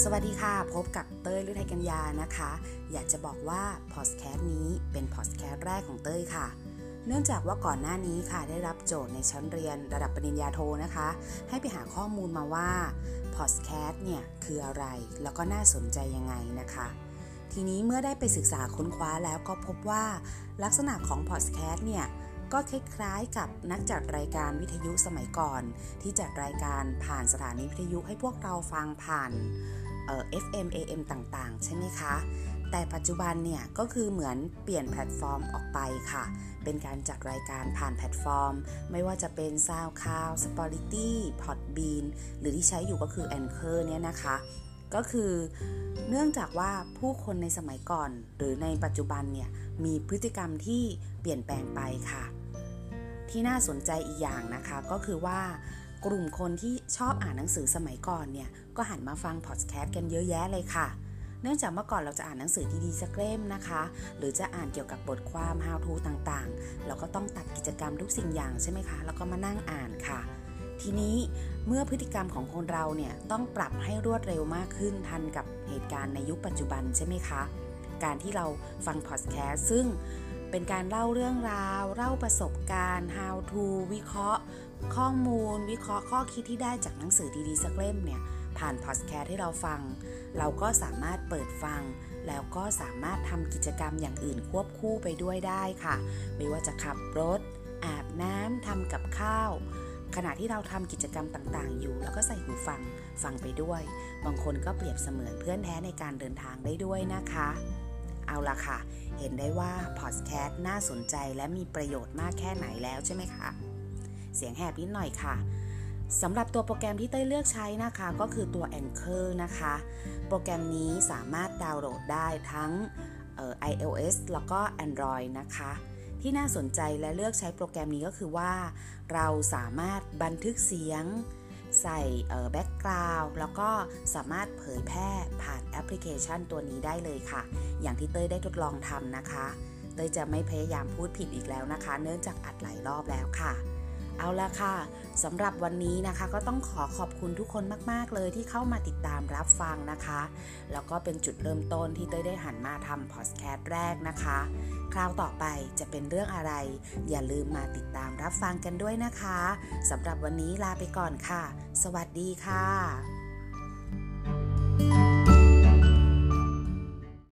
สวัสดีค่ะพบกับเต้ยฤทัยกัญญานะคะ อยากจะบอกว่าพอดแคสต์นี้เป็นพอดแคสต์แรกของเต้ยค่ะ เนื่องจากว่าก่อนหน้านี้ค่ะได้รับโจทย์ในชั้นเรียนระดับปริญญาโทนะคะ ให้ไปหาข้อมูลมาว่าพอดแคสต์เนี่ยคืออะไรแล้วก็น่าสนใจยังไงนะคะทีนี้เมื่อได้ไปศึกษาค้นคว้าแล้วก็พบว่าลักษณะของพอดแคสต์เนี่ย ก็คล้ายๆกับนักจัดรายการวิทยุสมัยก่อน ที่จัดรายการผ่านสถานีวิทยุให้พวกเราฟังผ่านเอ่อ FM AM ต่างๆ ใช่ไหมคะ แต่ปัจจุบันเนี่ยก็คือเหมือนเปลี่ยนแพลตฟอร์มออกไปค่ะ เป็นการจัดรายการผ่านแพลตฟอร์ม ไม่ว่าจะเป็น SoundCloud Spotify Podbean หรือที่ใช้อยู่ก็คือ Anchor เนี่ยนะคะ ก็คือเนื่องจากว่าผู้คนในสมัยก่อน หรือในปัจจุบันเนี่ยมีพฤติกรรมที่เปลี่ยนแปลงไปค่ะ ที่น่าสนใจอีกอย่างนะคะ ก็คือว่ากลุ่มคนที่ชอบอ่านหนังสือสมัยก่อนเนี่ย ก็หันมาฟังพอดแคสต์กันเยอะแยะเลยค่ะ เนื่องจากเมื่อก่อนเราจะอ่านหนังสือดีๆสักเล่มนะคะ หรือจะอ่านเกี่ยวกับบทความ how to ต่างๆ เราก็ต้องตัดกิจกรรมทุกสิ่งอย่างใช่ไหมคะ แล้วก็มานั่งอ่านค่ะ ทีนี้เมื่อพฤติกรรมของคนเราเนี่ยต้องปรับให้รวดเร็วมากขึ้นทันกับเหตุการณ์ในยุคปัจจุบันใช่ไหมคะ การที่เราฟังพอดแคสต์ซึ่ง เป็นการเล่าเรื่องราว เล่าประสบการณ์ how to วิเคราะห์ ข้อมูล วิเคราะห์ข้อคิดที่ได้จากหนังสือดีๆสักเล่มเนี่ยผ่านพอดแคสต์ให้เราฟัง เราก็สามารถเปิดฟัง แล้วก็สามารถทำกิจกรรมอย่างอื่นควบคู่ไปด้วยได้ค่ะ ไม่ว่าจะขับรถ อาบน้ำทำกับข้าวขณะที่เราทำกิจกรรมต่างๆ อยู่ แล้วก็ใส่หูฟังฟังไปด้วย บางคนก็เปรียบเสมือนเพื่อนแท้ในการเดินทางได้ด้วยนะคะ เอาละค่ะ เห็นได้ว่าพอดแคสต์น่าสนใจและมีประโยชน์มากแค่ไหนแล้วใช่ไหมคะ เสียงแหบนิดหน่อยค่ะสำหรับตัวโปรแกรมที่เต้ยเลือกใช้นะคะก็คือตัว Anchor นะคะ โปรแกรมนี้สามารถดาวน์โหลดได้ทั้ง iOS แล้วก็ Android นะคะ ที่น่าสนใจและเลือกใช้โปรแกรมนี้ก็คือว่า เราสามารถบันทึกเสียง ใส่แบ็กกราวด์แล้วก็สามารถเผยแพร่ผ่านแอปพลิเคชันตัวนี้ได้เลยค่ะ อย่างที่เต้ยได้ทดลองทำนะคะ เต้ยจะไม่พยายามพูดผิดอีกแล้วนะคะ เนื่องจากอัดหลายรอบแล้วค่ะ เอาละค่ะสำหรับวันนี้นะคะ ก็ต้องขอขอบคุณทุกคนมาก ๆ เลยที่เข้ามาติดตามรับฟังนะคะ แล้วก็เป็นจุดเริ่มต้นที่เต้ยได้หันมาทำพอดแคสต์แรกนะคะ คราวต่อไปจะเป็นเรื่องอะไร อย่าลืมมาติดตามรับฟังกันด้วยนะคะสำหรับวันนี้ลาไปก่อนค่ะ สวัสดีค่ะ